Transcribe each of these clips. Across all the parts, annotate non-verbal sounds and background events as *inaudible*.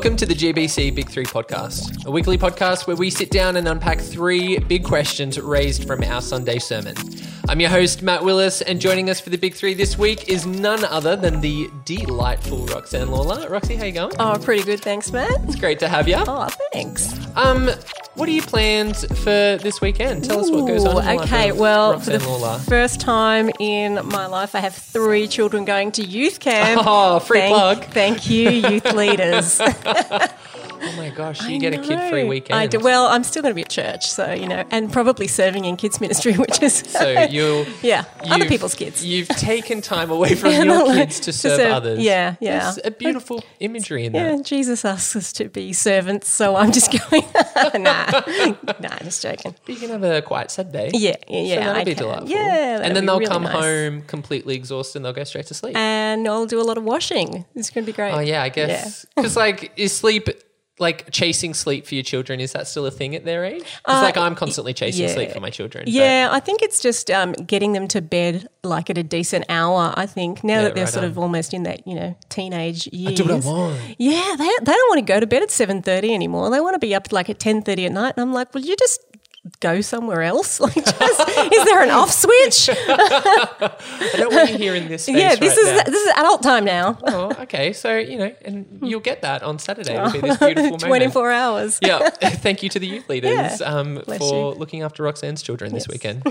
Welcome to the GBC Big Three podcast, a weekly podcast where we sit down and unpack three big questions raised from our Sunday sermon. I'm your host, Matt Willis, and joining us for the Big Three this week is none other than the delightful Roxanne Lawler. Roxy, how you going? Oh, pretty good, thanks, Matt. It's great to have you. Oh, thanks. Um, what are your plans for this weekend? Tell us what goes on. in the life okay, well, for Roxanne the Lawler. first time in my life, I have three children going to youth camp. Oh, free thank, plug. Thank you, youth leaders. *laughs* Oh my gosh, you get a kid free weekend. I do. Well, I'm still going to be at church, so you know, and probably serving in kids ministry, *laughs* which is so you'll *laughs* yeah, other people's kids. You've taken time away from *laughs* your kids to serve, others. Yeah, yeah. There's a beautiful imagery in Yeah, that. Jesus asks us to be servants, so I'm just going. nah, nah, just joking. You can have a quiet Saturday. Yeah, yeah, yeah. so that'll I be can. delightful. Yeah, and then they'll really come nice. home completely exhausted and they'll go straight to sleep. and I'll do a lot of washing. It's going to be great. oh yeah, I guess because like is sleep like chasing sleep for your children is that still a thing at their age? Because like I'm constantly chasing Uh, yeah. sleep for my children. but- Yeah, I think it's just um, getting them to bed like at a decent hour. I think now Yeah, that they're right sort on. of almost in that you know teenage years. do what I want. Yeah, they, they don't want to go to bed at seven thirty anymore. They want to be up like at ten thirty at night. And I'm like, well, you just go somewhere else. *laughs* Like, just, is there an off switch? *laughs* I don't want you here in this *laughs* space. yeah, this right is now. this is adult time now. Oh, okay. So you know, and you'll get that on Saturday. It'll be this beautiful moment. Twenty four hours. yeah. Thank you to the youth leaders Yeah. um, for you. looking after Roxanne's children this weekend.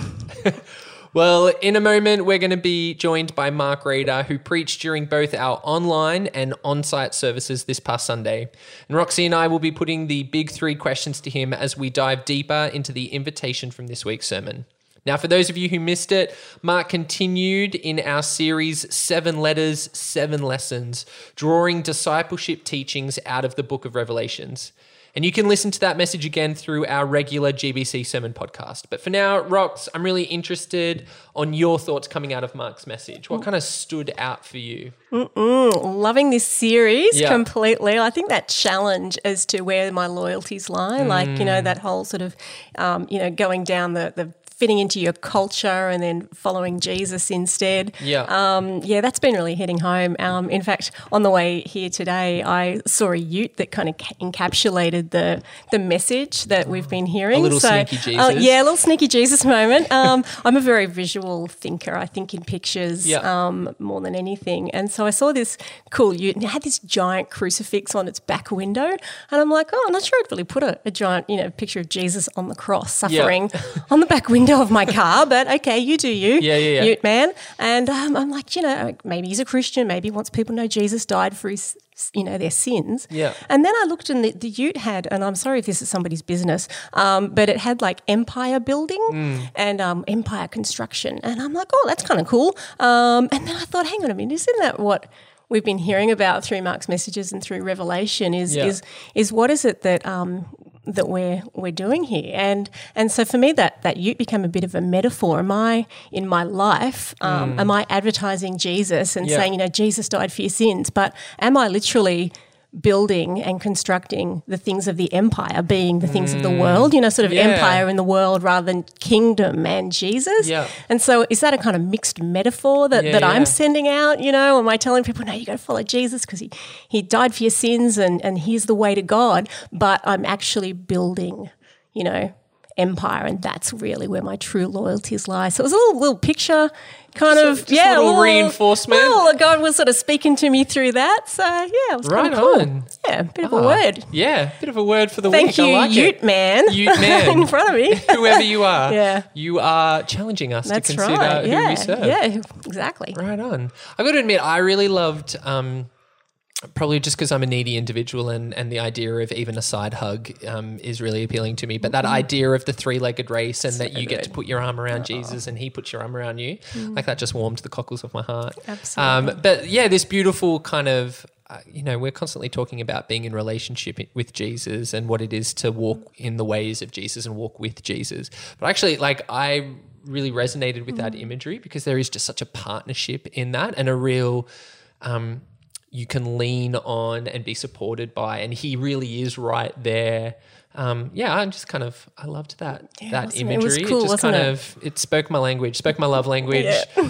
Well, in a moment, we're going to be joined by Mark Reeder, who preached during both our online and on site services this past Sunday. And Roxy and I will be putting the big three questions to him as we dive deeper into the invitation from this week's sermon. Now, for those of you who missed it, Mark continued in our series Seven Letters, Seven Lessons, drawing discipleship teachings out of the book of Revelations. And you can listen to that message again through our regular GBC sermon podcast. But for now, Rox, I'm really interested on your thoughts coming out of Mark's message. What kind of stood out for you? loving this series Yeah. completely. I think that challenge as to where my loyalties lie, like you Mm. know that whole sort of, um, you know, going down the the fitting into your culture and then following Jesus instead. Yeah. Um, yeah, that's been really hitting home. Um, in fact, on the way here today, I saw a ute that kind of ca- encapsulated the the message that we've been hearing. little so, sneaky uh, Jesus. yeah, a little sneaky Jesus moment. Um, *laughs* I'm a very visual thinker. I think in pictures Yeah. um, more than anything. And so I saw this cool ute and it had this giant crucifix on its back window. And I'm like, oh, I'm not sure I'd really put a, a giant, you know, picture of Jesus on the cross suffering on the back window of my car. But okay, you do you, Yeah, yeah, yeah. ute man. And um, I'm like, you know, maybe he's a Christian. Maybe he wants people to know Jesus died for his, you know, their sins. Yeah. And then I looked and the, the Ute had, and I'm sorry if this is somebody's business, um, but it had like empire building Mm. and um, empire construction. And I'm like, oh, that's kind of cool. Um, and then I thought, hang on a minute, isn't that what we've been hearing about through Mark's messages and through Revelation? Is Yeah. is is what is it that um, that we're we're doing here? And and so for me, that that Ute became a bit of a metaphor. Am I in my life? Um, Am I advertising Jesus and Mm. Yeah. saying, you know, Jesus died for your sins? But am I literally building and constructing the things of the empire, being the things of the world, you know, sort of Mm. Yeah. empire in the world rather than kingdom and Jesus. Yeah. And so is that a kind of mixed metaphor that, Yeah, that. I'm sending out? You know, am I telling people, no, you got to follow Jesus because he, he died for your sins and, and he's the way to God, but I'm actually building, you know, empire and that's really where my true loyalties lie. So it was a little, little picture kind So of, yeah. a little reinforcement. Well, God was sort of speaking to me through that. So yeah, it was Right cool. on. Yeah, bit of Ah, a word. Yeah, bit of a word for the Thank week. you, I like Ute it. man. Ute *laughs* man. in front of me. *laughs* Whoever you are, *laughs* Yeah. you are challenging us That's to consider right. who Yeah, we serve. yeah, exactly. Right on. I've got to admit, I really loved, um, probably just because I'm a needy individual and, and the idea of even a side hug um, is really appealing to me. But that idea of the three legged race and that you get to put your arm around Jesus and he puts your arm around you, like that just warmed the cockles of my heart. Absolutely. Um, but yeah, this beautiful kind of. Uh, you know, we're constantly talking about being in relationship with Jesus and what it is to walk in the ways of Jesus and walk with Jesus. But actually, like, I really resonated with that imagery because there is just such a partnership in that and a real um, you can lean on and be supported by and he really is right there um, yeah, I just kind of I loved that that wasn't it? It was imagery. cool, just wasn't kind it? of it spoke my language, spoke my love language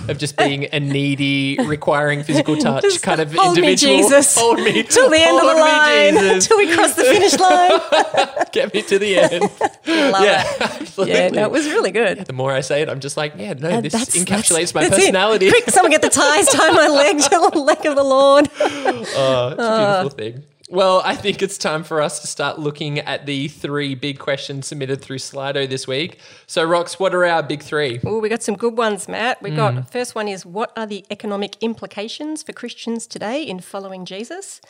of just being a needy, requiring physical *laughs* touch Just kind of hold me, individual. Jesus. *laughs* Hold me Till the end of the line, *laughs* till we cross the finish line. Get me to the end. Love yeah, it. absolutely. Yeah, no, it was really good. the more I say it, I'm just like, yeah, no, And this that's- encapsulates that's- my that's it. personality. Quick, someone get the ties, tie my leg to the leg of the Lord. Oh, it's a beautiful thing. Well, I think it's time for us to start looking at the three big questions submitted through Slido this week. So, Rox, what are our big three? Oh, we got some good ones, Matt. We Mm. got first one is what are the economic implications for Christians today in following Jesus?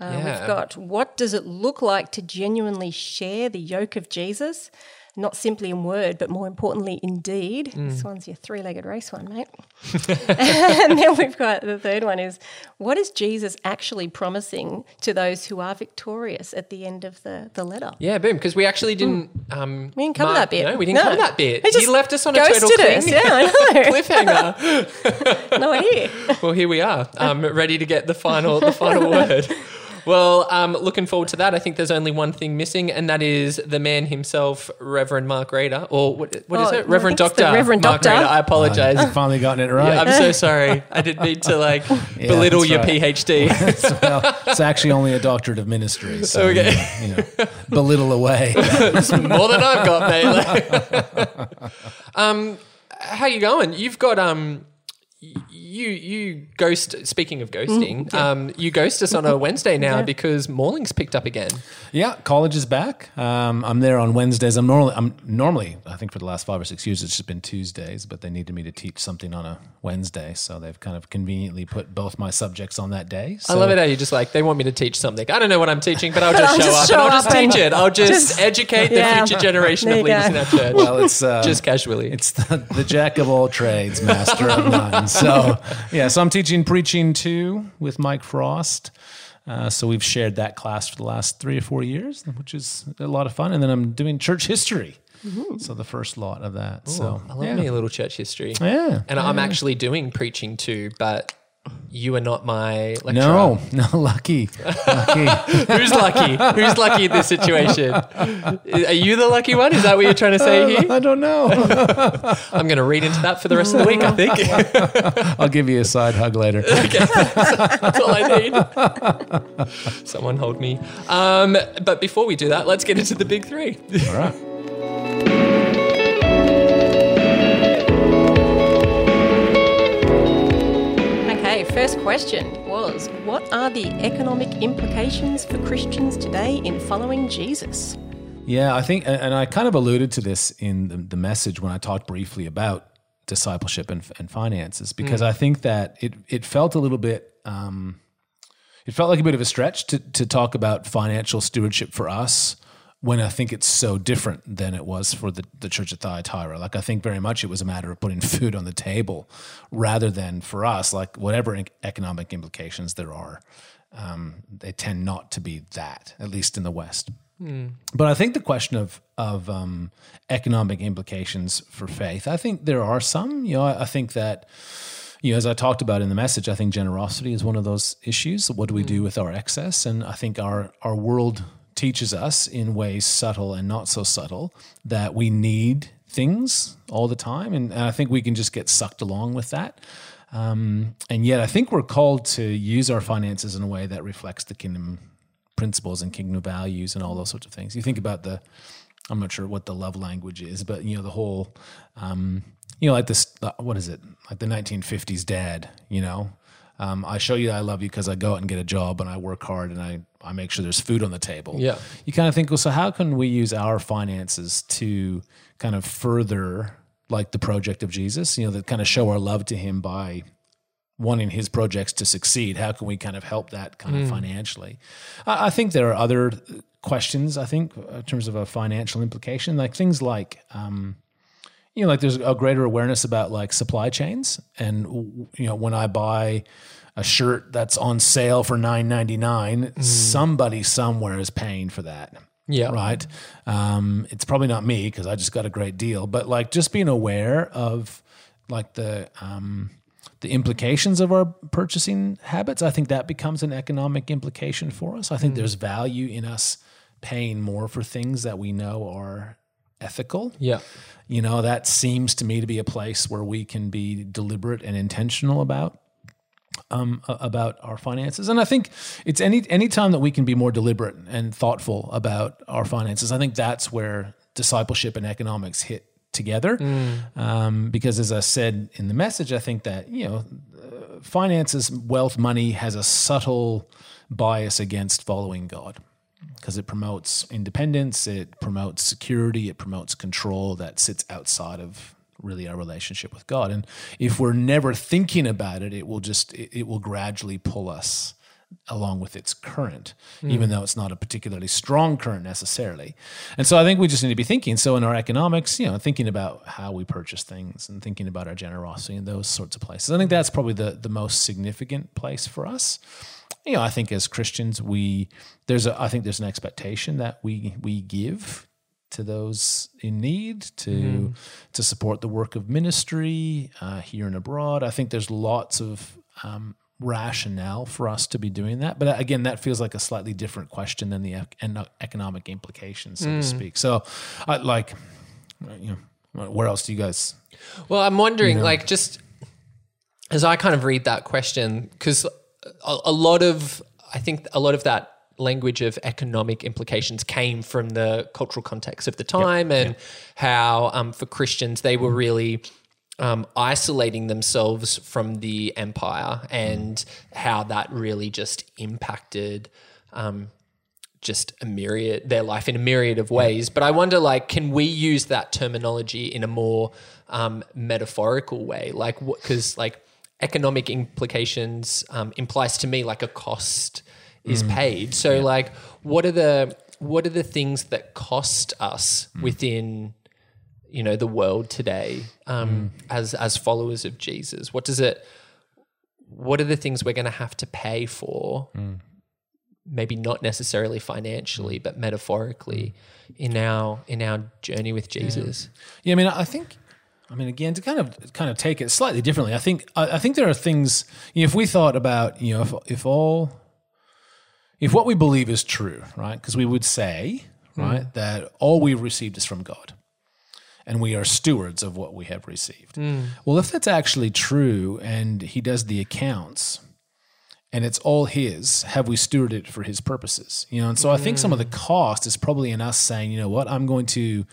Uh, Yeah. We've got what does it look like to genuinely share the yoke of Jesus? Not simply in word, but more importantly, in deed. Mm. This one's your three legged race one, mate. *laughs* and then we've got the third one is what is Jesus actually promising to those who are victorious at the end of the, the letter? Yeah, boom. Because we actually didn't. Um, We didn't cover mark- that bit. No, we didn't No. cover that bit. He left us on a total us. Yeah, *laughs* cliffhanger. *laughs* no idea. well, here we are, um, ready to get the final the final word. Well, um, looking forward to that. I think there's only one thing missing, and that is the man himself, Reverend Mark Rader, or what, what is Oh, it, Reverend I the Doctor Reverend Mark Doctor. Rader. I apologize. You've finally gotten it right. Yeah, I'm so sorry. I didn't mean to like *laughs* Yeah, belittle your right. PhD. *laughs* it's, well, it's actually only a doctorate of ministry. So, Okay. you, know, you know, belittle away. *laughs* It's more than I've got, mate. um, how you going? You've got um, y- you you ghost. Speaking of ghosting, um, you ghost us on a Wednesday now because Morling's picked up again. Yeah, college is back. Um, I'm there on Wednesdays. I'm normally, I'm normally, I think for the last five or six years, it's just been Tuesdays, but they needed me to teach something on a Wednesday, so they've kind of conveniently put both my subjects on that day. I love it how you just like they want me to teach something. I don't know what I'm teaching, but I'll just *laughs* I'll show just up show and I'll just teach it. I'll just, just- educate the Yeah. future generation There of leaders go. in our church. Well, it's uh, just casually. It's the, the jack of all trades, master of none. So, *laughs* *laughs* yeah, so I'm teaching preaching two with Mike Frost. Uh, so we've shared that class for the last three or four years, which is a lot of fun. And then I'm doing church history. So the first lot of that. so I love yeah. me a little church history. Yeah. And I'm actually doing preaching too, but you are not my lecturer. No, no, *laughs* lucky, lucky. *laughs* Who's lucky? Who's lucky in this situation? Are you the lucky one? Is that what you're trying to say here? I don't know. *laughs* I'm going to read into that for the rest of the week, I think. I'll give you a side hug later. That's all I need. Someone hold me. Um, but before we do that, let's get into the big three. All right. First question was What are the economic implications for Christians today in following Jesus? Yeah, I think, and I kind of alluded to this in the, the message when I talked briefly about discipleship and, and finances, because I think that it it felt a little bit, um, it felt like a bit of a stretch to to talk about financial stewardship for us when I think it's so different than it was for the, the church at Thyatira. Like I think very much it was a matter of putting *laughs* food on the table rather than for us, like whatever economic implications there are, um, they tend not to be that, at least in the West. But I think the question of of um, economic implications for faith, I think there are some. You know, I, I think that you know, as I talked about in the message, I think generosity is one of those issues. What do we do with our excess? And I think our our world teaches us in ways subtle and not so subtle that we need things all the time, and, and I think we can just get sucked along with that. Um, and yet, I think we're called to use our finances in a way that reflects the kingdom principles and kingdom values and all those sorts of things. You think about the, I'm not sure what the love language is, but you know the whole, um, you know, like this, uh, what is it? Like the 1950s dad. You know, um, I show you I love you because I go out and get a job and I work hard and I I make sure there's food on the table. Yeah. You kind of think, well, so how can we use our finances to kind of further like the project of Jesus? You know, that kind of show our love to Him by wanting his projects to succeed. How can we kind of help that kind of financially? I, I think there are other questions. I think in terms of a financial implication, like things like. Um, you know, like there's a greater awareness about like supply chains, and you know, when I buy a shirt that's on sale for nine ninety nine, somebody somewhere is paying for that Yeah. right? Um, it's probably not me because I just got a great deal, but like just being aware of like the um, the implications of our purchasing habits, I think that becomes an economic implication for us. I think there's value in us paying more for things that we know are ethical. Yeah. You know, that seems to me to be a place where we can be deliberate and intentional about um, about our finances. And I think it's any any time that we can be more deliberate and thoughtful about our finances. I think that's where discipleship and economics hit together. Um, because as I said in the message, I think that you know, uh, finances, wealth, money has a subtle bias against following God because it promotes independence, it promotes security, it promotes control that sits outside of really our relationship with God. And if we're never thinking about it, it will just it, it will gradually pull us along with its current, hmm. even though it's not a particularly strong current necessarily. And so I think we just need to be thinking. So in our economics, you know, thinking about how we purchase things and thinking about our generosity and those sorts of places. I think that's probably the the most significant place for us you know, I think as Christians, we there's a I think there's an expectation that we we give to those in need to to support the work of ministry uh, here and abroad. I think there's lots of um, rationale for us to be doing that, but again, that feels like a slightly different question than the ec- and economic implications, so to speak. So, I like, you know, where else do you guys? Well, I'm wondering, like, just as I kind of read that question, because a, a lot of, I think a lot of that language of economic implications came from the cultural context of the time and how, um, for Christians, they were really. Um, isolating themselves from the empire and how that really just impacted um, just a myriad their life in a myriad of ways. But i wonder like can we use that terminology in a more um, metaphorical way? Like because like economic implications um, implies to me like a cost is mm. paid. So like what are the what are the things that cost us mm. within you know the world today um, mm. as as followers of jesus? What does it what are the things we're going to have to pay for? Maybe not necessarily financially but metaphorically in our in our journey with jesus. Yeah, I mean, I think, I mean, again, to kind of kind of take it slightly differently, I think I, I think there are things. You know, if we thought about, you know, if if all, if what we believe is true, right? Because we would say, hmm. right, that all we've received is from God, and we are stewards of what we have received. Hmm. Well, if that's actually true, and He does the accounts. And it's all his. Have we stewarded it for his purposes? You know, and so I think some of the hmm. cost is probably in us saying, you know what, I'm going to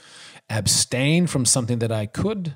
abstain from something that I could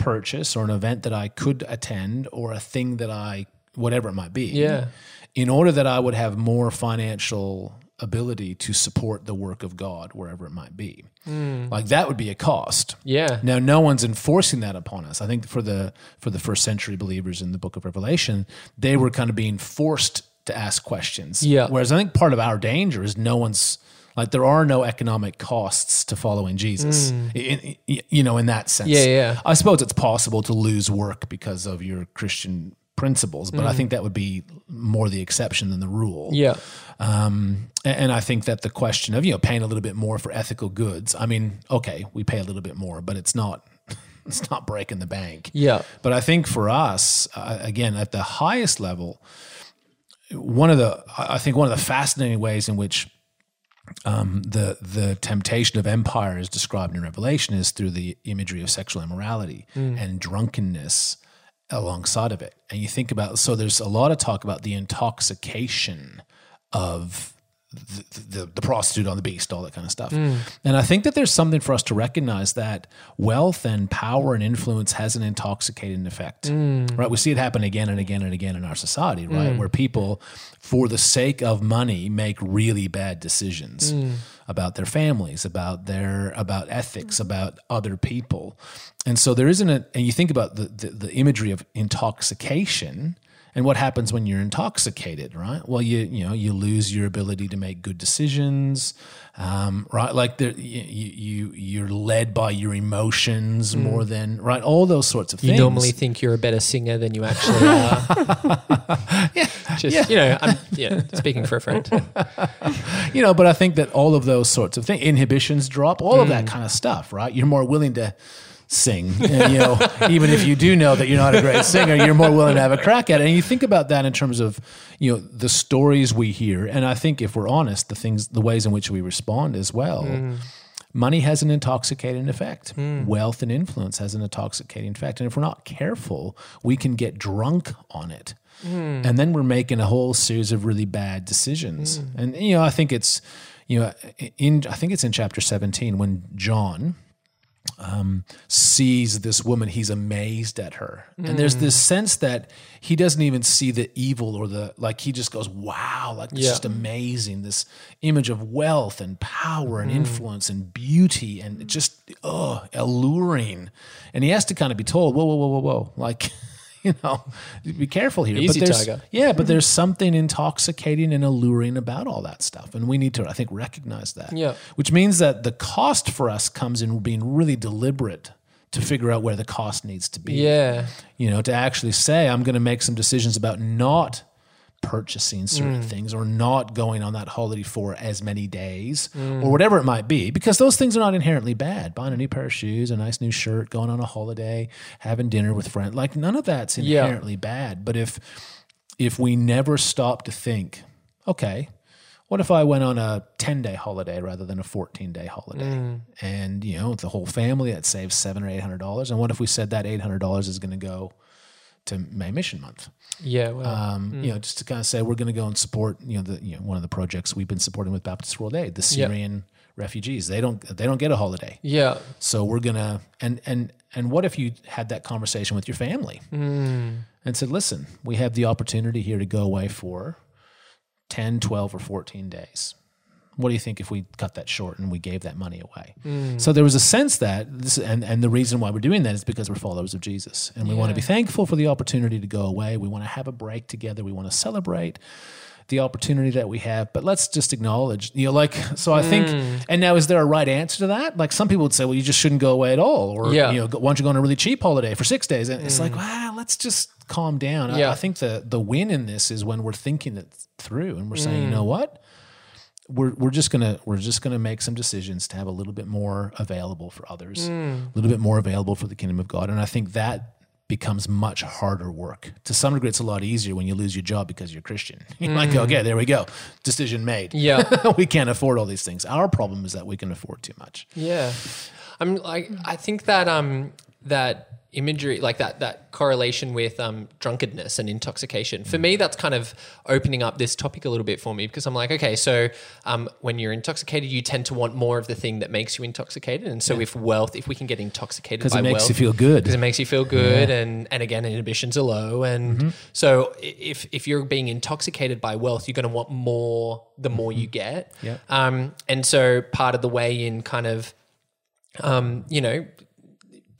purchase or an event that I could attend or a thing that I, whatever it might be. Yeah. In order that I would have more financial ability to support the work of God wherever it might be. Hmm. Like that would be a cost. yeah Now, no one's enforcing that upon us. I think for the for the first century believers in the Book of Revelation, they were kind of being forced to ask questions. Yeah. Whereas I think part of our danger is no one's like there are no economic costs to following Jesus. In- in- you know, in that sense. Mm. Yeah, yeah. I suppose it's possible to lose work because of your Christian principles, but I think that would be more the exception than the rule. Mm. yeah Um, a- and I think that the question of you know paying a little bit more for ethical goods. I mean, okay, we pay a little bit more, but it's not *laughs* it's not breaking the bank. Yeah. But I think for us, uh, again, at the highest level, one of the I think one of the fascinating ways in which um, the the temptation of empire is described in Revelation is through the imagery of sexual immorality and drunkenness alongside of it. And you think about so there's a lot of talk about the intoxication of the, the, the prostitute on the beast, all that kind of stuff. Mm. And I think that there's something for us to recognize that wealth and power and influence has an intoxicating effect, mm. right? We see it happen again and again and again in our society, right? Mm. Where people, for the sake of money, make really bad decisions about their families, about their about ethics, about other people. And so there isn't a, and you think about the, the, the imagery of intoxication and what happens when you're intoxicated, right? Well, you you know you lose your ability to make good decisions, um, right? Like there, you, you you're led by your emotions more than right. All those sorts of you things. You normally think you're a better singer than you actually are *laughs* yeah just you know i'm yeah speaking for a friend *laughs* you know, but I think that all of those sorts of things, inhibitions drop, all of Mm. that kind of stuff, right? You're more willing to sing. *laughs* And, you know, even if you do know that you're not a great singer, you're more willing to have a crack at it. And you think about that in terms of, you know, the stories we hear. And I think if we're honest, the things, the ways in which we respond as well. Mm. Money has an intoxicating effect. Mm. Wealth and influence has an intoxicating effect. And if we're not careful, we can get drunk on it. Mm. And then we're making a whole series of really bad decisions. And, you know, I think it's, you know, in, I think it's in chapter 17 when John, Um, sees this woman, he's amazed at her. And there's this mm. sense that he doesn't even see the evil or the like he just goes, Wow, like it's Yeah. just amazing. This image of wealth and power and mm. influence and beauty and just oh alluring. And he has to kind of be told, Whoa, whoa, whoa, whoa, whoa. Like *laughs* *laughs* you know, be careful here. Easy, but there's, tiger. *laughs* Yeah, but there's something intoxicating and alluring about all that stuff. And we need to, I think, recognize that. Yeah. Which means that the cost for us comes in being really deliberate to figure out where the cost needs to be. Yeah. You know, to actually say, I'm going to make some decisions about not purchasing certain mm. things or not going on that holiday for as many days mm. or whatever it might be, because those things are not inherently bad. Buying a new pair of shoes, a nice new shirt, going on a holiday, having dinner with friends, like none of that's Yeah. inherently bad. But if if we never stop to think, okay, what if I went on a 10 day holiday rather than a 14 day holiday? Mm. And, you know, the whole family that saves seven or eight hundred dollars. And what if we said that eight hundred dollars is going to go to May Mission Month? Yeah. Well, Um, You know, just to kind of say we're going to go and support, you know, the you know one of the projects we've been supporting with Baptist World Aid, the Syrian refugees. They don't they don't get a holiday. yeah. So we're gonna and and and what if you had that conversation with your family and said, listen, we have the opportunity here to go away for 10, 12, or 14 days. What do you think if we cut that short and we gave that money away? Mm. So there was a sense that this, and, and the reason why we're doing that is because we're followers of Jesus and we want to be thankful for the opportunity to go away. We want to have a break together. We want to celebrate the opportunity that we have, but let's just acknowledge, you know, like, so I think, mm. and now is there a right answer to that? Like some people would say, well, you just shouldn't go away at all. Or, Yeah. you know, why don't you go on a really cheap holiday for six days? And it's like, mm. wow, let's just calm down. I- Yeah. I, think the, the win in this is when we're thinking it through and we're saying, you know what? We're, we're just gonna we're just gonna make some decisions to have a little bit more available for others, a little bit more available for the kingdom of God, and I think that becomes much harder work. To some degree, it's a lot easier when you lose your job because you're Christian. *laughs* You're like, okay, there we go, decision made. Yeah. *laughs* we can't afford all these things. Our problem is that we can afford too much. Yeah. I'm like I think that um that imagery like that that correlation with um drunkenness and intoxication for me that's kind of opening up this topic a little bit for me because I'm like okay so um when you're intoxicated you tend to want more of the thing that makes you intoxicated and so if wealth if we can get intoxicated Because it makes wealth you feel good. because it makes you feel good and and again inhibitions are low and Mm-hmm. so if if you're being intoxicated by wealth you're going to want more the more you get Mm-hmm. Yeah. um and so part of the way in kind of um you know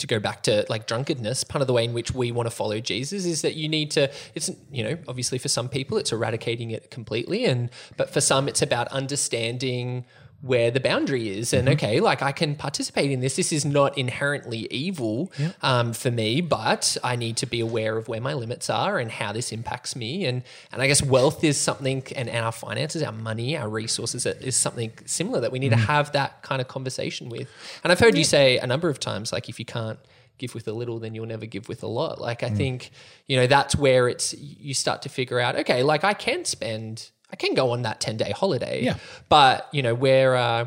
to go back to like drunkenness, part of the way in which we want to follow Jesus is that you need to, it's, you know, obviously for some people it's eradicating it completely. And, but for some it's about understanding where the boundary is. And mm-hmm. okay, like I can participate in this. This is not inherently evil um, for me, but I need to be aware of where my limits are and how this impacts me. And, and I guess wealth is something, and, and our finances, our money, our resources is something similar that we need to mm-hmm. have that kind of conversation with. And I've heard you say a number of times, like if you can't give with a little, then you'll never give with a lot. Like I mm. think, you know, that's where it's you start to figure out, okay, like I can spend, I can go on that 10 day holiday. Yeah. But, you know, where uh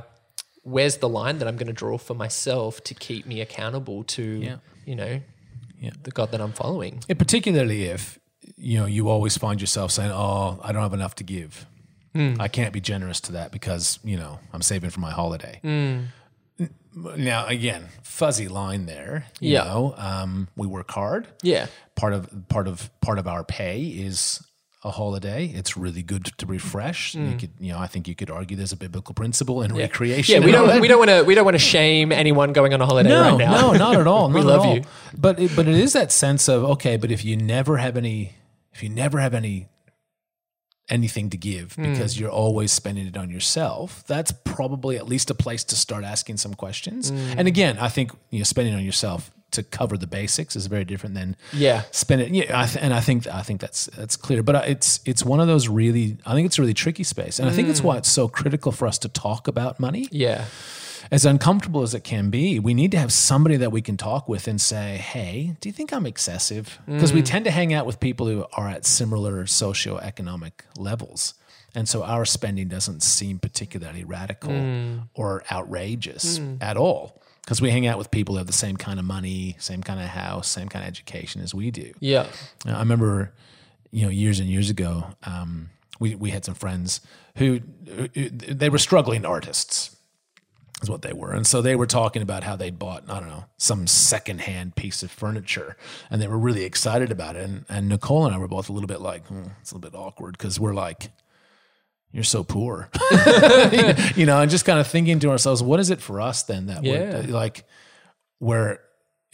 where's the line that I'm going to draw for myself to keep me accountable to, Yeah. you know, Yeah. the God that I'm following. And particularly if you know you always find yourself saying, "Oh, I don't have enough to give. I can't be generous to that because you know I'm saving for my holiday." Now, again, fuzzy line there. You Yeah. know, um, we work hard. Yeah. Part of part of part of our pay is a holiday. It's really good to refresh. You could, you know, I think you could argue there's a biblical principle in recreation. Yeah, we don't we don't want to we don't want to shame anyone going on a holiday No, right now. no, not at all. *laughs* We not at love all. you. But it, but it is that sense of okay, but if you never have any, if you never have any anything to give Hmm. because you're always spending it on yourself, that's probably at least a place to start asking some questions. Hmm. And again, I think you know spending on yourself to cover the basics is very different than Yeah. spending. Yeah, I th- and I think I think that's that's clear. But uh, it's it's one of those really I think it's a really tricky space, and I think it's Hmm. why it's so critical for us to talk about money Yeah. as uncomfortable as it can be, we need to have somebody that we can talk with and say, "Hey, do you think I'm excessive?" Because we tend to hang out with people who are at similar socioeconomic levels. And so our spending doesn't seem particularly radical or outrageous at all because we hang out with people who have the same kind of money, same kind of house, same kind of education as we do. Yeah. I remember, you know, years and years ago, um, we we had some friends who, who they were struggling artists, is what they were, and so they were talking about how they'd bought I don't know some secondhand piece of furniture, and they were really excited about it. And, and Nicole and I were both a little bit like, hmm, it's a little bit awkward because we're like. You're so poor, *laughs* *laughs* you know, and just kind of thinking to ourselves, what is it for us then that Yeah. we're like, where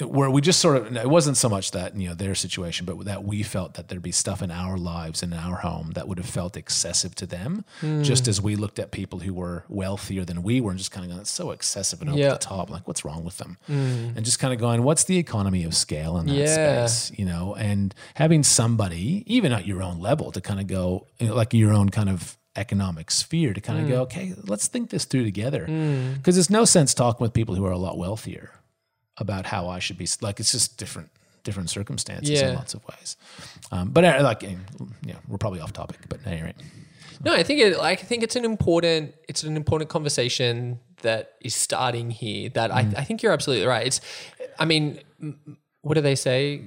where we just sort of it wasn't so much that you know their situation but that we felt that there'd be stuff in our lives in our home that would have felt excessive to them hmm. just as we looked at people who were wealthier than we were and just kind of going it's so excessive and over Yeah. the top like what's wrong with them hmm. and just kind of going what's the economy of scale in that Yeah. space you know and having somebody even at your own level to kind of go you know, like your own kind of economic sphere to kind of go okay let's think this through together because there's no sense talking with people who are a lot wealthier about how I should be. Like it's just different, different circumstances Yeah. in lots of ways. Um, but uh, like, yeah, we're probably off topic. But at any rate, No, I think it. I think it's an important. It's an important conversation that is starting here. That I, I think you're absolutely right. It's. I mean, what do they say?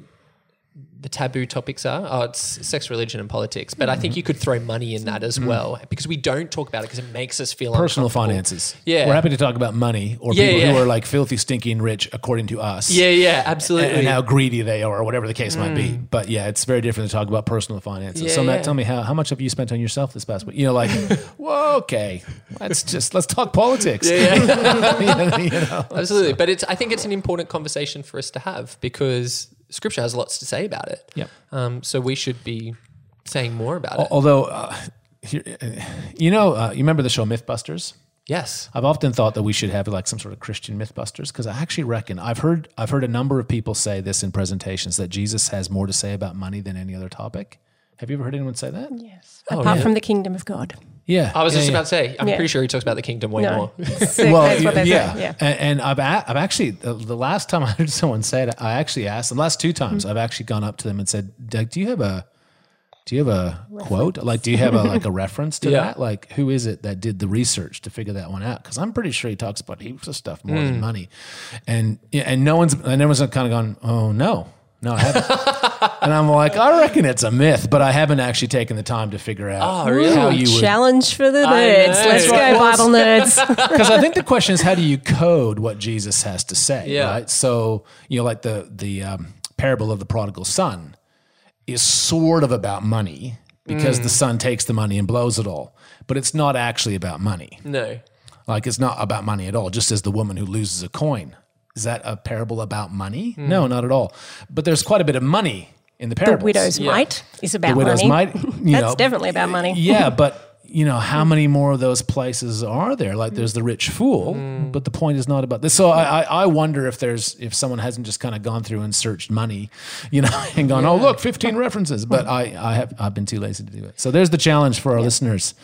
The taboo topics are. Oh, it's sex, religion, and politics. But I think mm-hmm. you could throw money in that as mm-hmm. well because we don't talk about it because it makes us feel personal finances. Yeah. we're happy to talk about money or Yeah, people yeah. who are like filthy, stinking rich, according to us. Yeah, yeah, absolutely. and how greedy they are, or whatever the case might be. Mm. But yeah, it's very different to talk about personal finances. Yeah, so Matt, yeah. tell me how, how much have you spent on yourself this past week? You know, like, *laughs* well, okay, let's just let's talk politics. *laughs* You know? Absolutely, but it's. I think it's an important conversation for us to have because Scripture has lots to say about it. Yep. Um, so we should be saying more about it. Although, uh, uh, you know, uh, you remember the show MythBusters? Yes. I've often thought that we should have like some sort of Christian MythBusters because I actually reckon I've heard I've heard a number of people say this in presentations that Jesus has more to say about money than any other topic. Have you ever heard anyone say that? Yes. Apart from the kingdom of God. Yeah, I was yeah, just yeah. about to say. I'm Yeah. pretty sure he talks about the kingdom way No. more. *laughs* Well, that's yeah. Yeah. And, and I've a- I've actually the, the last time *laughs* I heard someone say it, I actually asked. The last two times, I've actually gone up to them and said, "Doug, do you have a do you have a quote? Like, do you have a like a *laughs* reference to Yeah. that? Like, who is it that did the research to figure that one out? Because I'm pretty sure he talks about heaps of stuff more Hmm. than money, and yeah, and no one's and everyone's kind of gone, oh no, no, I haven't. And I'm like, I reckon it's a myth, but I haven't actually taken the time to figure out Oh, really? how you would Challenge for the nerds. Let's go, Well, Bible nerds. *laughs* because I think the question is how do you code what Jesus has to say, Yeah. right? So you know, like the the um, parable of the prodigal son is sort of about money because Mm. the son takes the money and blows it all, but it's not actually about money. No. Like it's not about money at all. Just as the woman who loses a coin, is that a parable about money? No, not at all. But there's quite a bit of money in the parable. The widow's Yeah. mite is about the widow's money. might. *laughs* You That's know, definitely about money. *laughs* yeah, but you know how many more of those places are there? Like there's the rich fool, Mm. but the point is not about this. So I, I, I wonder if there's if someone hasn't just kind of gone through and searched money, you know, *laughs* and gone, oh look, 15 references. But I, I have I've been too lazy to do it. So there's the challenge for our listeners.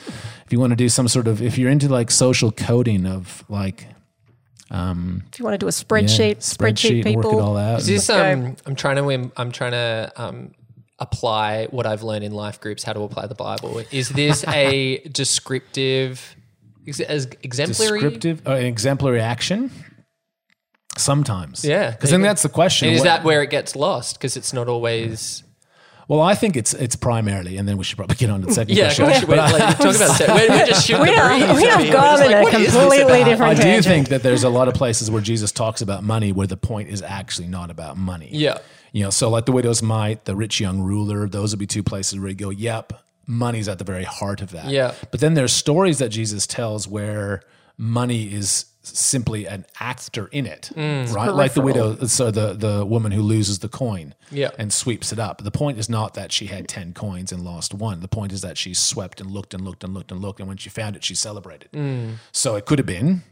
If you want to do some sort of if you're into like social coding of like If you want to do a yeah, spreadsheet, spreadsheet, people. work it all out. Is this um? I'm trying to. im- I'm trying to um. Apply what I've learned in life groups, how to apply the Bible. Is this a *laughs* descriptive, ex- as exemplary? descriptive uh, an exemplary action. Sometimes, Yeah, because then that's the question. And is What- that where it gets lost? Because it's not always. Well, I think it's it's primarily, and then we should probably get on to the second Yeah, question. we should, But I- like, talk about it. We're, we're just shooting We the breeze. we have gone in like, a what is this completely about? I do tangent. think that there's a lot of places where Jesus talks about money where the point is actually not about money. Yeah. You know, so like the widow's mite, the rich young ruler, those would be two places where you go, yep, money's at the very heart of that. Yeah. But then there's stories that Jesus tells where money is simply an actor in it, Mm. right? Like the widow, so the, the woman who loses the coin Yeah. and sweeps it up. The point is not that she had 10 coins and lost one. The point is that she swept and looked and looked and looked and looked. And when she found it, she celebrated. Mm. So it could have been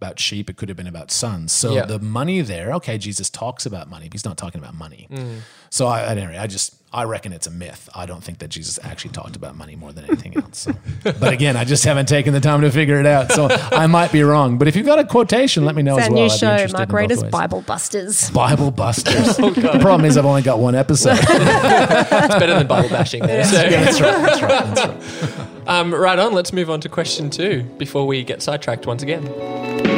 about sheep, it could have been about sons. So Yeah. the money there, okay, Jesus talks about money, but he's not talking about money. Mm. So I, at any rate, I just I reckon it's a myth. I don't think that Jesus actually talked about money more than anything else. So. *laughs* But again, I just haven't taken the time to figure it out, so I might be wrong. But if you've got a quotation, let me know It's as our well. new I'd show, interested Mark in both Rader's ways. Bible Busters. Bible Busters. *laughs* Oh, the problem is I've only got one episode. *laughs* It's better than Bible bashing there. So, that's right. That's right. That's right. um, right on, let's move on to question two before we get sidetracked once again.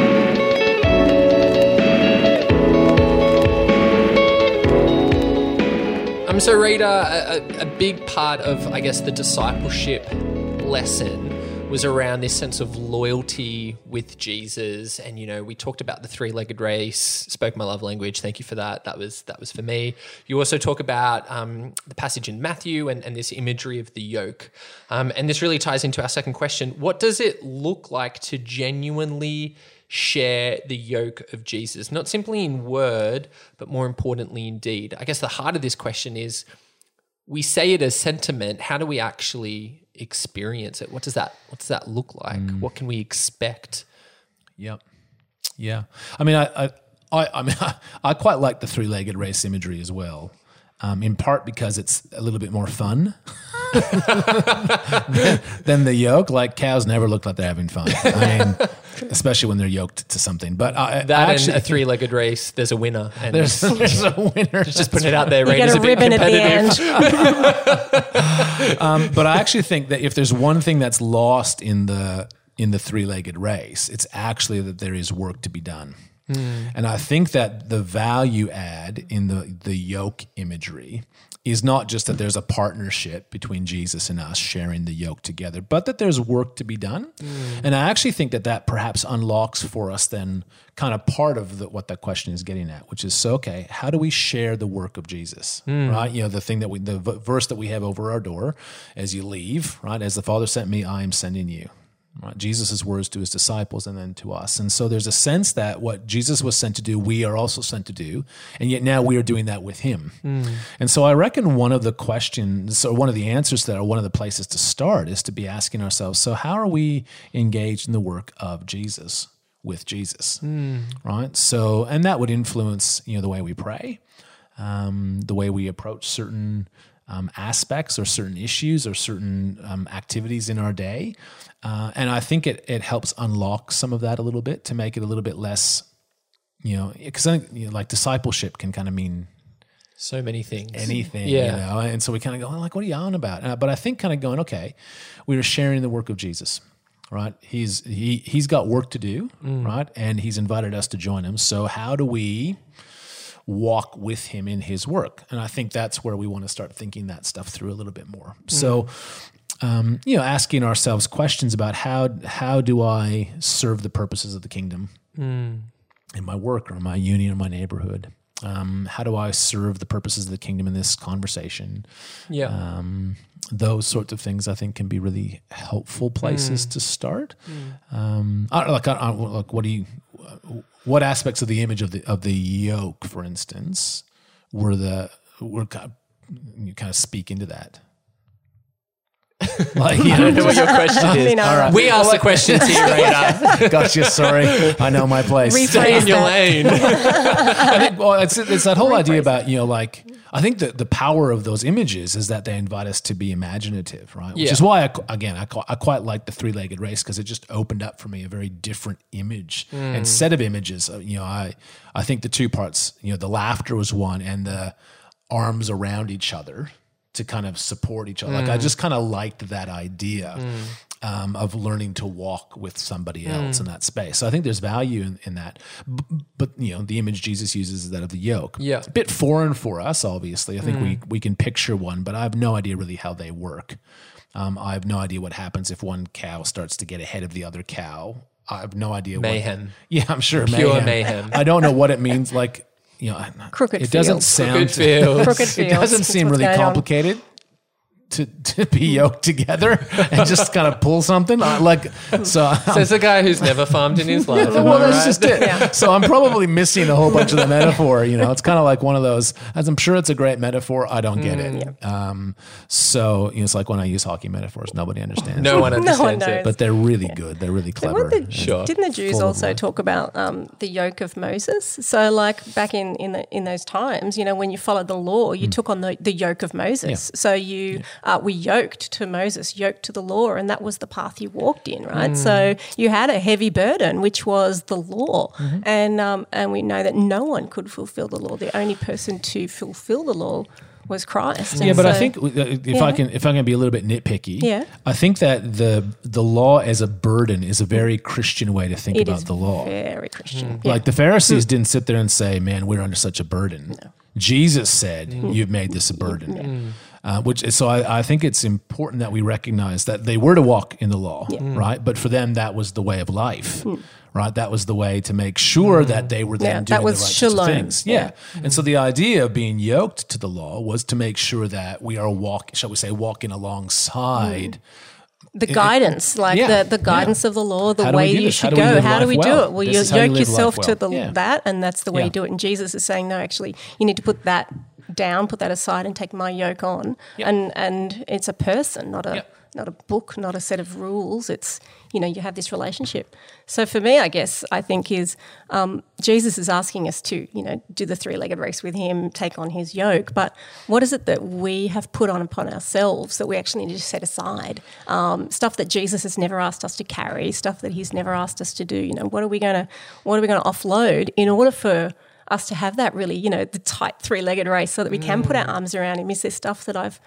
Um, so, Rita, a, a, big part of, I guess, the discipleship lesson was around this sense of loyalty with Jesus. And, you know, we talked about the three legged race, spoke my love language. Thank you for that. That was, that was for me. You also talk about um, the passage in Matthew and, and this imagery of the yoke. Um, and this really ties into our second question. What does it look like to genuinely share the yoke of Jesus? Not simply in word, but more importantly in deed. I guess the heart of this question is we say it as sentiment. How do we actually experience it? What does that what does that look like? What can we expect? Yep. Yeah. I mean, I, I, I, I mean, *laughs* I, quite like the three-legged race imagery as well. Um, in part because it's a little bit more fun *laughs* *laughs* than, than the yoke. Like cows never look like they're having fun. I mean, especially when they're yoked to something. But I, That I and actually a three-legged race, there's a winner. *laughs* And there's, there's a winner. just putting it out there, You get Raiders a a ribbon at the end. *laughs* Um, but I actually think that if there's one thing that's lost in the in the three-legged race, it's actually that there is work to be done. And I think that the value add in the the yoke imagery is not just that there's a partnership between Jesus and us sharing the yoke together, but that there's work to be done. Mm. And I actually think that that perhaps unlocks for us then kind of part of the, what that question is getting at, which is so okay, how do we share the work of Jesus? Mm. Right? You know, the thing that we the v- verse that we have over our door as you leave, right? As the Father sent me, I am sending you. Right? Jesus' words to his disciples and then to us. And so there's a sense that what Jesus was sent to do, we are also sent to do. And yet now we are doing that with him. And so I reckon one of the questions or one of the answers that are one of the places to start is to be asking ourselves, so how are we engaged in the work of Jesus with Jesus? Right? So, and that would influence, you know, the way we pray, um, the way we approach certain um, aspects or certain issues or certain um, activities in our day. Uh, and I think it, it helps unlock some of that a little bit to make it a little bit less, you know, because I think you know, like discipleship can kind of mean So many things. anything, Yeah. you know. And so we kind of go, like, what are you on about? Uh, but I think kind of going, okay, we are sharing the work of Jesus, right? He's he he's got work to do, right? And he's invited us to join him. So how do we walk with him in his work? And I think that's where we want to start thinking that stuff through a little bit more. So. Um, you know, asking ourselves questions about how how do I serve the purposes of the kingdom in my work or my union or my neighborhood? Um, how do I serve the purposes of the kingdom in this conversation? Yeah. Um, those sorts of things I think can be really helpful places to start. Um, I, like, I, I, like, what do you, what aspects of the image of the of the yoke, for instance, were the were kind of, you kind of speak into that? like, you *laughs* I don't know know, what your question I is. mean, All right. We ask the questions here, Rita. gotcha. Sorry, I know my place. Rephrase Stay in your lane. *laughs* I think well, it's it's that whole idea about you know like I think that the power of those images is that they invite us to be imaginative, right? Which Yeah. is why I, again I, I quite like the three legged race because it just opened up for me a very different image hmm. and set of images. Uh, You know, I I think the two parts, you know, the laughter was one and the arms around each other to kind of support each other. Like I hmm. just kind of liked that idea. Hmm. Um, of learning to walk with somebody else in that space. So I think there's value in, in that. B- but, you know, the image Jesus uses is that of the yoke. Yeah. It's a bit foreign for us, obviously. I think we, we can picture one, but I have no idea really how they work. Um, I have no idea what happens if one cow starts to get ahead of the other cow. I have no idea. Mayhem. What, yeah, I'm sure. Pure mayhem. I don't know what it means. Like, you know, Crooked It doesn't field. sound. Crooked *laughs* It doesn't seem really complicated. on. Complicated. to, to be yoked together and just kind of pull something. I, like so. Says the guy who's never farmed in his life. am well, that's right? just it. So I'm probably missing a whole bunch of the metaphor. You know, it's kind of like one of those. As I'm sure it's a great metaphor, I don't get it. Um, so you know, it's like when I use hockey metaphors, nobody understands. No one *laughs* one understands knows. it. but they're really good. They're really clever. The- Sure. Didn't the Jews also talk about um, the yoke of Moses? So, like back in in, the, in those times, you know, when you followed the law, you took on the, the yoke of Moses. So you uh, were yoked to Moses, yoked to the law, and that was the path you walked in, right? So you had a heavy burden, which was the law, and um, and we know that no one could fulfill the law. The only person to fulfill the law was Christ. Yeah, And but I think uh, if Yeah. I can if I can be a little bit nitpicky, Yeah. I think that the the law as a burden is a very Christian way to think it about is the law. very Christian. Yeah. Like the Pharisees didn't sit there and say, "Man, we're under such a burden." Jesus said, "You've made this a burden." Uh, which is, so I, I think it's important that we recognize that they were to walk in the law, mm. right? But for them, that was the way of life, hmm. right? That was the way to make sure mm. that they were then Yeah, doing that the right shalom. things. Yeah. And so the idea of being yoked to the law was to make sure that we are walk, shall we say, walking alongside. Mm. the guidance, like yeah, the, the guidance of the law, the How do we way you this? should How do we go. How do life we well? do it? Well, This you is how you yoke yourself life to the Yeah. that, and that's the way Yeah. you do it. And Jesus is saying, no, actually, you need to put that down, put that aside, and take my yoke on. And and it's a person, not a Yep. not a book, not a set of rules. It's you know you have this relationship. So for me, I guess I think is um, Jesus is asking us to you know do the three legged race with Him, take on His yoke. But what is it that we have put on upon ourselves that we actually need to set aside? Um, stuff that Jesus has never asked us to carry, stuff that He's never asked us to do. You know, what are we gonna what are we gonna offload in order for us to have that really, you know, the tight three legged race so that we can put our mm. arms around him? Is there stuff that I've,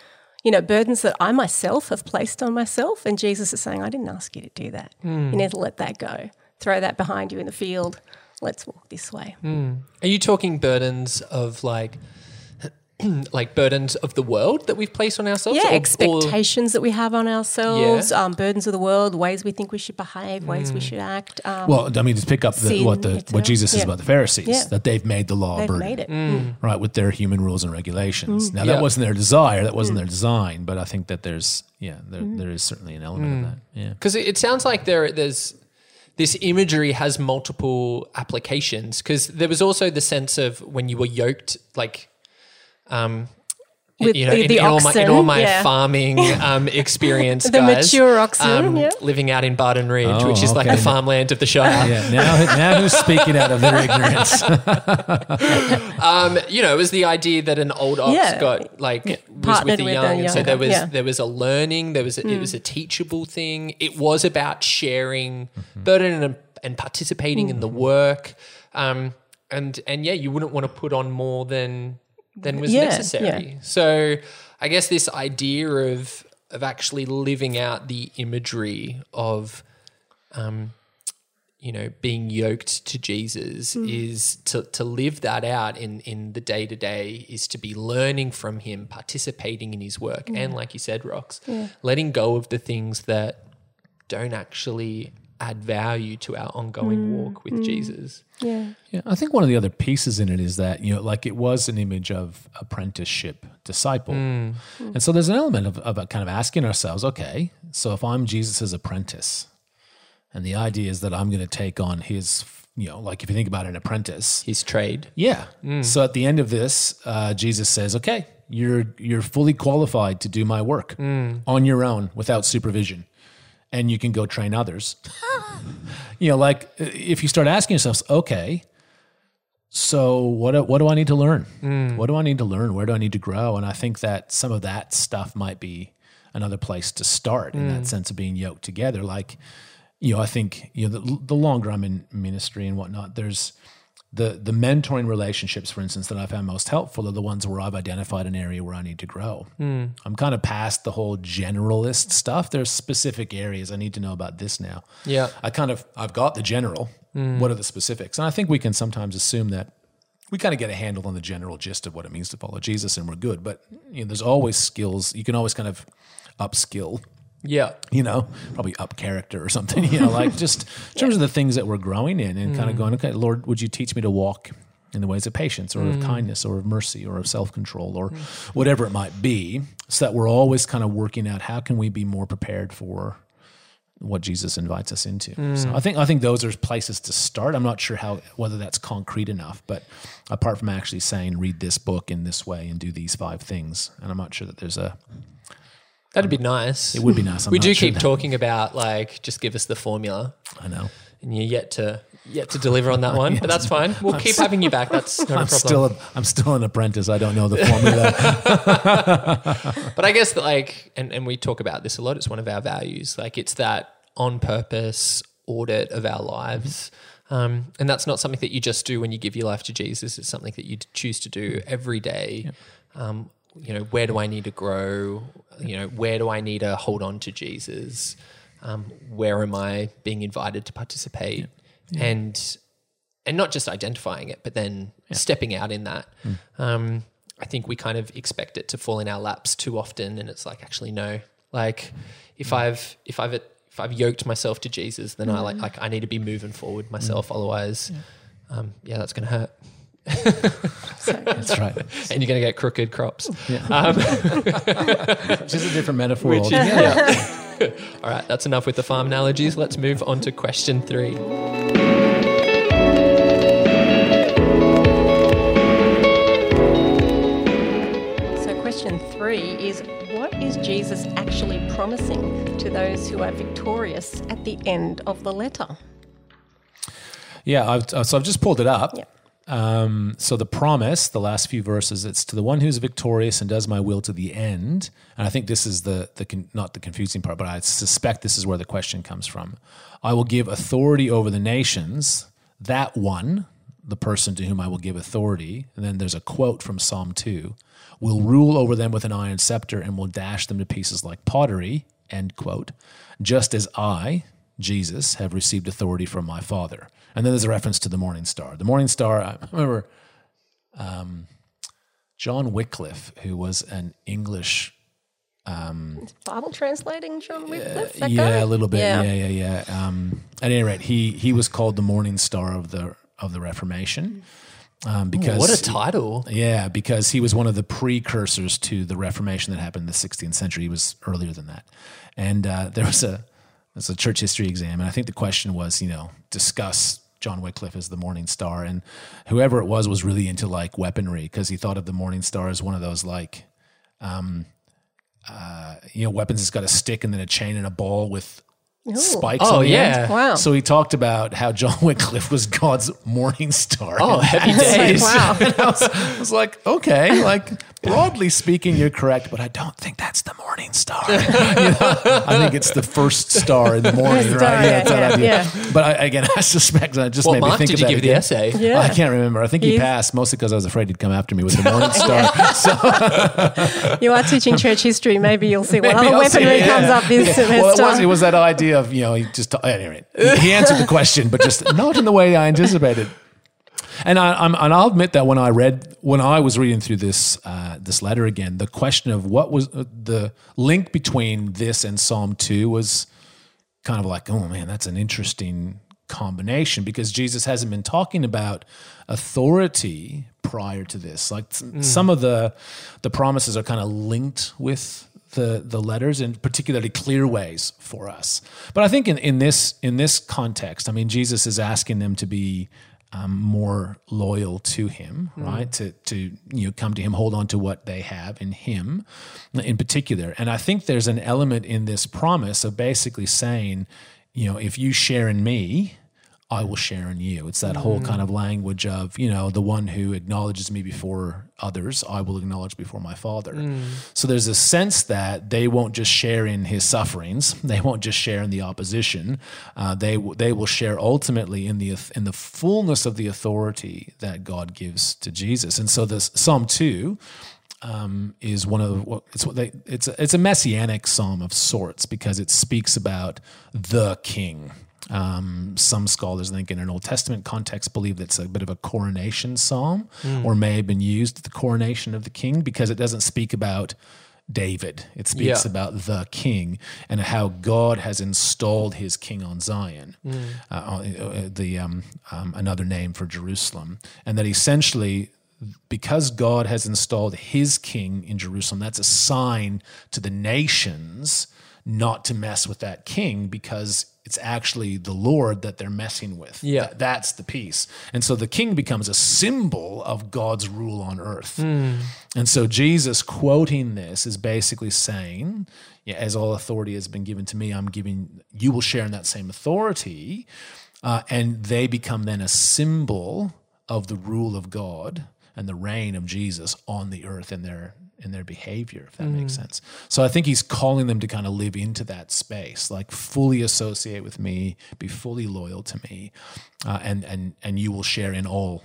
you know, burdens that I myself have placed on myself? And Jesus is saying, I didn't ask you to do that. Mm. You need to let that go. Throw that behind you in the field. Let's walk this way. Mm. Are you talking burdens of like, *clears throat* like burdens of the world that we've placed on ourselves? Yeah, or- or- expectations that we have on ourselves, um, burdens of the world, ways we think we should behave, ways we mm. should act. Um, Well, I mean, to pick up the, what the itself. what Jesus says about the Pharisees, Yeah. that they've made the law they've burden. made it. Mm. Mm. right with their human rules and regulations now Yeah. that wasn't their desire that wasn't their design but i think that there's yeah there, there is certainly an element of that yeah Because it, it sounds like there there's this imagery has multiple applications. Because there was also the sense of when you were yoked, like, um, With you know, the- in, the in all my, in all my yeah. farming um, *laughs* experience, The guys, mature oxen, um, yeah. living out in Barton Ridge, Oh, which is like the farmland of the Shire. yeah now, now who's speaking out of their ignorance *laughs* *laughs* Um, you know, it was the idea that an old ox Yeah. got like was with the with young, and so there was yeah. there was a learning, there was a, it was a teachable thing. It was about sharing burden and, and participating in the work, um, and and yeah, you wouldn't want to put on more than than was Yeah, necessary. yeah. So I guess this idea of of actually living out the imagery of um, you know, being yoked to Jesus is to, to live that out in, in the day to day is to be learning from him, participating in his work. And like you said, Rox, letting go of the things that don't actually add value to our ongoing mm, walk with mm. Jesus. Yeah. yeah i think one of the other pieces in it is that you know like it was an image of apprenticeship disciple mm. and so there's an element of, of kind of asking ourselves okay so if i'm Jesus's apprentice and the idea is that i'm going to take on his you know like if you think about an apprentice His trade. Yeah. So at the end of this, uh, Jesus says, "Okay, you're you're fully qualified to do my work on your own without supervision, and you can go train others." *laughs* you know, like if you start asking yourself, "Okay, so what do- what do I need to learn? Mm. What do I need to learn? Where do I need to grow?" And I think that some of that stuff might be another place to start in that mm. sense of being yoked together. Like, you know, I think you know the, the longer I'm in ministry and whatnot, there's the the mentoring relationships, for instance, that I found most helpful are the ones where I've identified an area where I need to grow. Hmm. I'm kind of past the whole generalist stuff. There's specific areas I need to know about this now. Yeah. I kind of I've got the general. Hmm. What are the specifics? And I think we can sometimes assume that we kind of get a handle on the general gist of what it means to follow Jesus, and we're good. But you know, there's always skills. You can always kind of upskill Yeah. you know, probably up character or something, you know, like just *laughs* in terms of the things that we're growing in and kind of mm. going, okay, Lord, would you teach me to walk in the ways of patience or of mm. kindness or of mercy or of self-control or mm. whatever it might be so that we're always kind of working out how can we be more prepared for what Jesus invites us into. So I think I think those are places to start. I'm not sure how whether that's concrete enough, but apart from actually saying read this book in this way and do these five things, and I'm not sure that there's a That'd be nice. it would be nice. I'm we do sure keep that- talking about like just give us the formula, I know. and you're yet to yet to deliver on that *laughs* one. But that's fine. We'll keep having you back. That's *laughs* not a I'm problem. still a, I'm still an apprentice. I don't know the formula. *laughs* But I guess that like, and, and we talk about this a lot. It's one of our values. Like it's that on purpose audit of our lives. Um, and that's not something that you just do when you give your life to Jesus. It's something that you choose to do every day. Um, you know, where do I need to grow? You know, where do I need to hold on to Jesus? Um, where am I being invited to participate? And and not just identifying it, but then stepping out in that. Um, I think we kind of expect it to fall in our laps too often, and it's like actually no. Like if I've if I've if I've yoked myself to Jesus, then I like like I need to be moving forward myself. Otherwise, um, yeah, that's going to hurt, *laughs* That's right. and you're going to get crooked crops. Which is *laughs* a different metaphor. Which is- altogether. *laughs* All right, that's enough with the farm analogies. Let's move on to question three. So, question three is what is Jesus actually promising to those who are victorious at the end of the letter? Yeah, I've, uh, so I've just pulled it up. Yeah. Um, so the promise, the last few verses, it's to the one who's victorious and does my will to the end. And I think this is the the not the confusing part, but I suspect this is where the question comes from. I will give authority over the nations. That one, the person to whom I will give authority, and then there's a quote from Psalm two, will rule over them with an iron scepter and will dash them to pieces like pottery. End quote. Just as I, Jesus, have received authority from my Father. And then there's a reference to the morning star. The morning star, I remember um, John Wycliffe, who was an English, Bible translating John Wycliffe? Yeah, guy? a little bit, yeah, yeah, yeah. Um, at any rate, he he was called the morning star of the of the Reformation um, because What a title! Yeah, because he was one of the precursors to the Reformation that happened in the 16th century. He was earlier than that, and uh, there was a there's a church history exam, and I think the question was, you know, discuss John Wycliffe as the Morning Star, and whoever it was was really into like weaponry because he thought of the Morning Star as one of those like, um, uh, you know, weapons that's got a stick and then a chain and a ball with spikes. Oh, on the yeah. end. Wow. So he talked about how John *laughs* Wycliffe was God's morning star. Oh, *laughs* happy It's like, days! wow. *laughs* I was, I was like, okay, like broadly speaking, you're correct, but I don't think that's the morning star. *laughs* You know, I think it's the first star in the morning, right? star, yeah, yeah, idea. yeah. But I, again, *laughs* I suspect that just made me think did of you give the essay? Yeah. I can't remember. I think he passed mostly because I was afraid he'd come after me with the *laughs* morning star. so You are teaching church history. Maybe you'll see what maybe other I'll see, weaponry yeah. comes up this Yeah. semester. Well, it was, it was that idea of, you know, he just, anyway, he answered the question, but just not in the way I anticipated. And I, I'm, and I'll admit that when I read, when I was reading through this uh, this letter again, the question of what was uh, the link between this and Psalm two was kind of like, oh man, that's an interesting combination because Jesus hasn't been talking about authority prior to this. Like s- some of the the promises are kind of linked with the the letters in particularly clear ways for us. But I think in, in this in this context, I mean, Jesus is asking them to be um, more loyal to him, right? To to you know come to him, hold on to what they have in him, in particular. And I think there's an element in this promise of basically saying, you know, if you share in me, I will share in you. It's that whole kind of language of, you know, the one who acknowledges me before others, I will acknowledge before my Father. So there's a sense that they won't just share in his sufferings, *laughs* they won't just share in the opposition. Uh, they they will share ultimately in the in the fullness of the authority that God gives to Jesus. And so this Psalm two um, is one of the, what- it's what they it's a, it's a messianic psalm of sorts because it speaks about the king. Um, some scholars, I think, in an Old Testament context, believe that's a bit of a coronation psalm, or may have been used at the coronation of the king because it doesn't speak about David. It speaks Yeah. about the king and how God has installed his king on Zion, uh, uh, the um, um, another name for Jerusalem, and that essentially. Because God has installed his king in Jerusalem, that's a sign to the nations not to mess with that king because it's actually the Lord that they're messing with. Yeah. That- that's the piece. And so the king becomes a symbol of God's rule on earth. And so Jesus quoting this is basically saying, yeah, as all authority has been given to me, I'm giving you will share in that same authority. Uh, and they become then a symbol of the rule of God and the reign of Jesus on the earth in their in their behavior, if that makes sense. So I think he's calling them to kind of live into that space, like fully associate with me, be fully loyal to me, uh, and and and you will share in all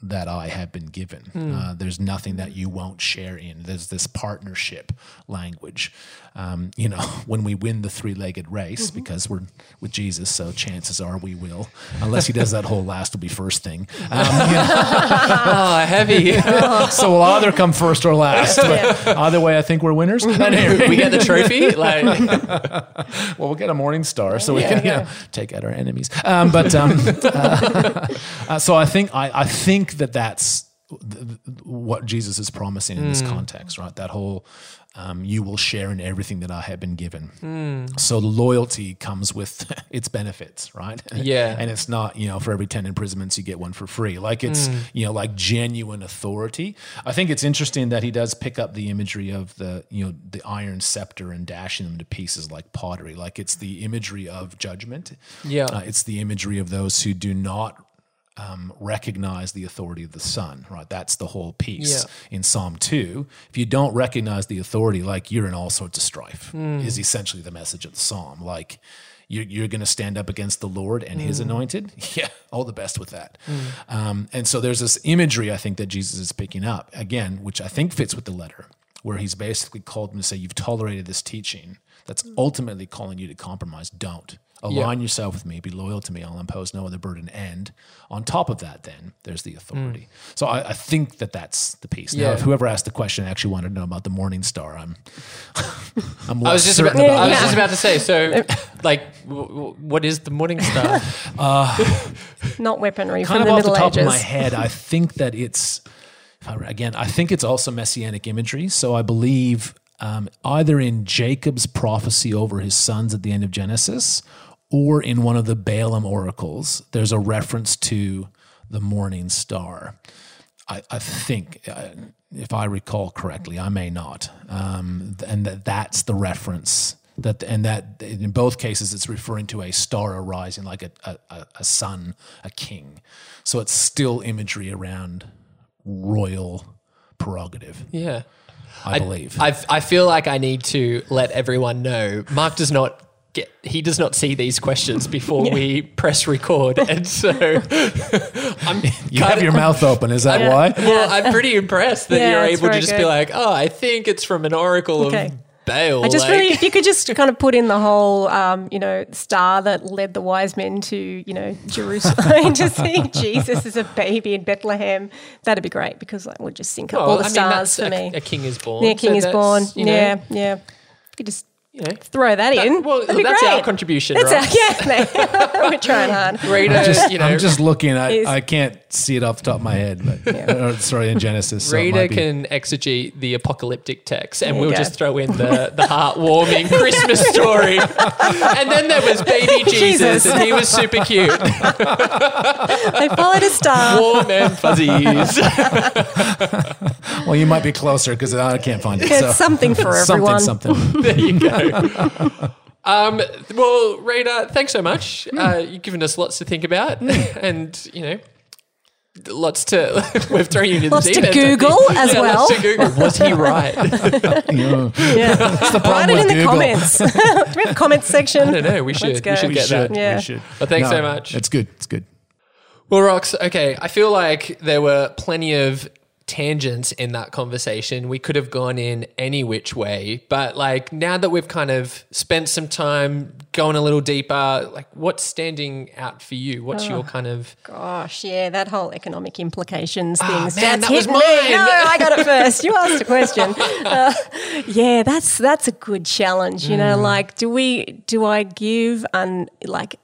that I have been given. Uh, there's nothing that you won't share in. There's this partnership language. Um, you know, *laughs* when we win the three-legged race, because we're with Jesus, so chances are we will, unless he does that whole last will be first thing. Um, you know, Oh, *laughs* heavy. *laughs* so we'll either come first or last. But either way, I think we're winners. We get the trophy. Like, well, we'll get a morning star so we can you know, take out our enemies. Um, but um, uh, uh, so I think I, I think that that's th- th- what Jesus is promising in this context, right? That whole um, you will share in everything that I have been given. So loyalty comes with *laughs* its benefits, right? Yeah. and it's not you know for every ten imprisonments you get one for free. Like it's you know like genuine authority. I think it's interesting that he does pick up the imagery of the you know the iron scepter and dashing them to pieces like pottery. Like it's the imagery of judgment. Yeah. Uh, it's the imagery of those who do not um, recognize the authority of the Son, right? That's the whole piece Yeah. in Psalm 2. If you don't recognize the authority, like you're in all sorts of strife, Hmm. is essentially the message of the Psalm. Like you're, you're going to stand up against the Lord and his Hmm. anointed. *laughs* Yeah, all the best with that. Um, and so there's this imagery, I think, that Jesus is picking up, again, which I think fits with the letter, where he's basically called them to say, You've tolerated this teaching that's ultimately calling you to compromise. Don't. Align yourself with me, be loyal to me, I'll impose no other burden. And on top of that, then there's the authority. So I, I think that that's the piece. Now, if whoever asked the question actually wanted to know about the Morning Star, I'm, *laughs* I'm I was just about, certain I was Yeah. just about to say. So, *laughs* like, w- w- what is the Morning Star? *laughs* Not weaponry kind from of the off the Middle top Ages. of my head, I think that it's again. I think it's also messianic imagery. So I believe um, either in Jacob's prophecy over his sons at the end of Genesis, or in one of the Balaam oracles, there's a reference to the morning star. I, I think, uh, if I recall correctly, I may not, um, and that that's the reference. That and that in both cases, it's referring to a star arising, like a, a, a- a sun, a king. So it's still imagery around royal prerogative, Yeah. I, believe. I, I feel like I need to let everyone know Mark does not get, he does not see these questions *laughs* before we press record. *laughs* And so *laughs* I'm, you have your mouth open. Is that why? well, I'm pretty impressed that Yeah, you're able to very just be like, oh, I think it's from an oracle Okay. of Baal. I just like- really, if you could just kind of put in the whole, um, you know, star that led the wise men to, you know, Jerusalem to see Jesus as a baby in Bethlehem, that'd be great because that would just sync up Well, all the I mean, stars that's for a, me. a king is born. yeah, king so is born. you know, yeah, yeah. You could just You know, throw that, in. well, that'd that's our contribution, That's right? our, yeah, *laughs* *laughs* we're trying hard. Rita, uh, Just, you know, I'm just looking. I, I can't see it off the top of my head. But, or, uh, uh, sorry, in Genesis. so it Rita might can exegete the apocalyptic text, and There we'll go. just throw in the, the heartwarming *laughs* Christmas story. and then there was baby Jesus, Jesus. and he was super cute, They followed a star. warm and fuzzies. Well, you might be closer because I can't find it. There's so. something for everyone. Something, something. *laughs* there you go. *laughs* Um, well, Rita, thanks so much. Uh, you've given us lots to think about, and you know. Lots to *laughs* we've thrown you into the Lots deep to end. Google as Yeah, well. Lots to Google. Was he right? Yeah. Yeah. That's the Write it with in the Google. comments. Do we have a comments section? I don't know. We should. go. We should We get should. that. Yeah. We should. Well, thanks so much. It's good. It's good. Well, Rox, okay, I feel like there were plenty of tangents in that conversation. We could have gone in any which way. But like now that we've kind of spent some time going a little deeper, like what's standing out for you? What's your kind of Gosh, yeah, that whole economic implications Ah, things. man, that's that was hit me. mine. No, I got it first. You asked a question. *laughs* Uh, yeah, that's that's a good challenge. You know, Mm. like, do we do I give and like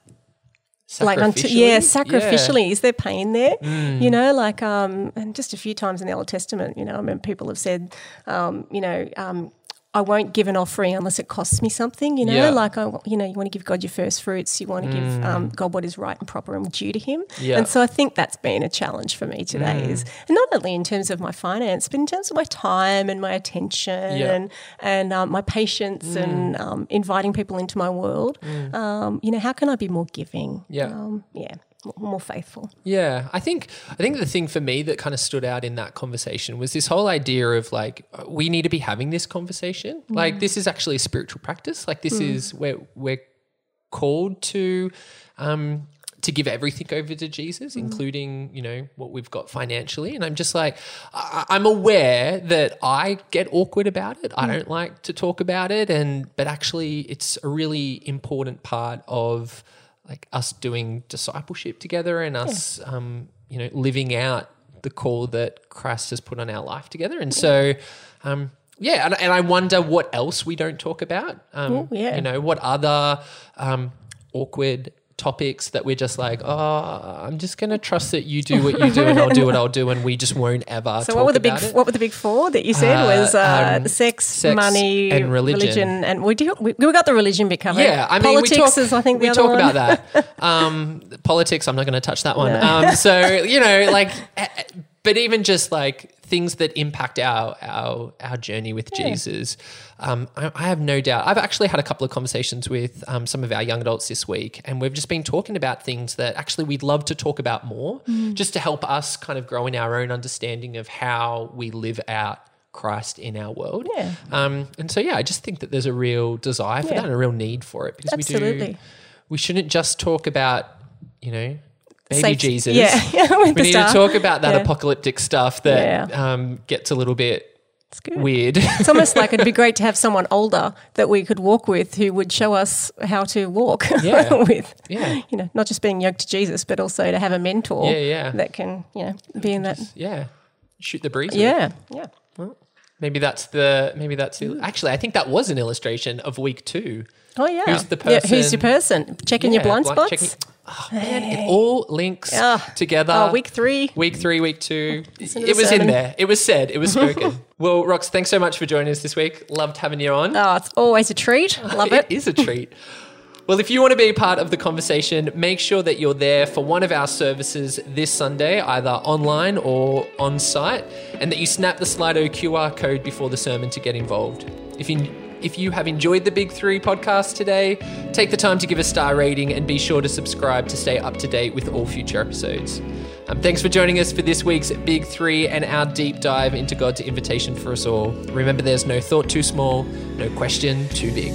like yeah sacrificially? Yeah. is there pain there? You know like um and just a few times in the old testament you know i mean people have said um you know um I won't give an offering unless it costs me something, you know. Yeah. Like I, you know, you want to give God your first fruits. You want to give um, God what is right and proper and due to Him. Yeah. And so I think that's been a challenge for me today. Is and not only in terms of my finance, but in terms of my time and my attention Yeah. and and um, my patience and um, inviting people into my world. Um, you know, how can I be more giving? Yeah. um, yeah, more faithful. Yeah, I think I think the thing for me that kind of stood out in that conversation was this whole idea of like uh, we need to be having this conversation. Mm. Like this is actually a spiritual practice. Like this mm. is where we're called to um to give everything over to Jesus, mm. including you know what we've got financially. And I'm just like, I, I'm aware that I get awkward about it. I don't like to talk about it, and but actually, it's a really important part of like us doing discipleship together and us, um, you know, living out the call that Christ has put on our life together. And so, um, yeah, and, and I wonder what else we don't talk about. Um, Oh, yeah. You know, what other um, awkward topics that we're just like, oh, I'm just going to trust that you do what you do and I'll do what I'll do, and we just won't ever. So what were the big it. what were the big four that you said Uh, was uh, um, sex, sex money, and religion. and we do we, we got the religion bit covered. Yeah, I mean, politics talk, is I think we talk one. about that. *laughs* Um, politics, I'm not going to touch that one. Um, so you know, like, eh, eh, but even just like things that impact our our our journey with Jesus, um, I, I have no doubt. I've actually had a couple of conversations with um, some of our young adults this week, and we've just been talking about things that actually we'd love to talk about more, Mm. just to help us kind of grow in our own understanding of how we live out. Christ in our world. Yeah. Um, and so, yeah, I just think that there's a real desire for Yeah. that and a real need for it because we do we shouldn't just talk about, you know, baby Safe- Jesus. Yeah, *laughs* We need star. to talk about that Yeah. apocalyptic stuff that Yeah. um, gets a little bit It's good. weird. It's almost like it'd be *laughs* great to have someone older that we could walk with who would show us how to walk *laughs* Yeah. with. Yeah. You know, not just being yoked to Jesus, but also to have a mentor Yeah, yeah. that can, you know, be in that. yeah. Shoot the breeze. Yeah, yeah. Maybe that's the maybe that's the, actually I think that was an illustration of week two. Oh, yeah. Who's the Yeah, who's your person? person? Checking your blind- spots? checking- Oh, man, it all links Ah. together. Oh, week three. Week three, week two. Listen It the was in sermon. there. It was said. It was spoken. *laughs* well, Rox, thanks so much for joining us this week. Loved having you on. Oh, it's always a treat. *laughs* Love it. It is a treat. Well, if you want to be a part of the conversation, make sure that you're there for one of our services this Sunday, either online or on site, and that you snap the Slido QR code before the sermon to get involved. If you if you have enjoyed the Big Three podcast today, take the time to give a star rating and be sure to subscribe to stay up to date with all future episodes. Um, thanks for joining us for this week's Big Three and our deep dive into God's invitation for us all. Remember, there's no thought too small, no question too big.